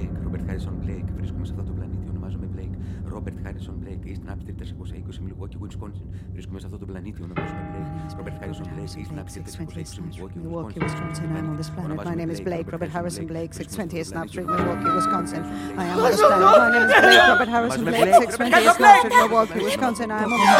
Blake, Robert Harrison Blake, βρίσκομαι σε αυτό το πλανήτη με Blake. Robert Harrison Blake, East Knapp Street 420 Milwaukee, Wisconsin. Βρίσκομαι σε αυτό το πλανήτη, ονομάζομαι Blake. Robert Harrison Blake, East Knapp Street 420 Milwaukee, Wisconsin. I'm on this planet. My name is Blake, Robert Harrison Blake, 620 East Knapp Street, Milwaukee, Wisconsin. I am on this planet. My name is Blake, Robert Harrison Blake, 620 East Knapp Street, Milwaukee, Wisconsin. I am on this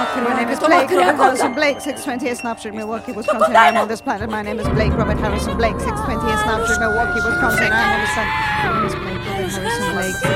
planet. My name is Blake, Robert Harrison Blake, 620 East Knapp Street, Milwaukee, Wisconsin. I am on this planet. My name is Blake, Robert Harrison Blake, 620 East Knapp Street, Milwaukee, Wisconsin. I am on this planet. My name is Blake, Robert Harrison Blake.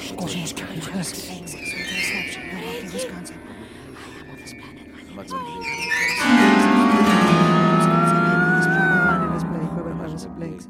Orange County Hoax. concept. I am of this planet. My name is Blank.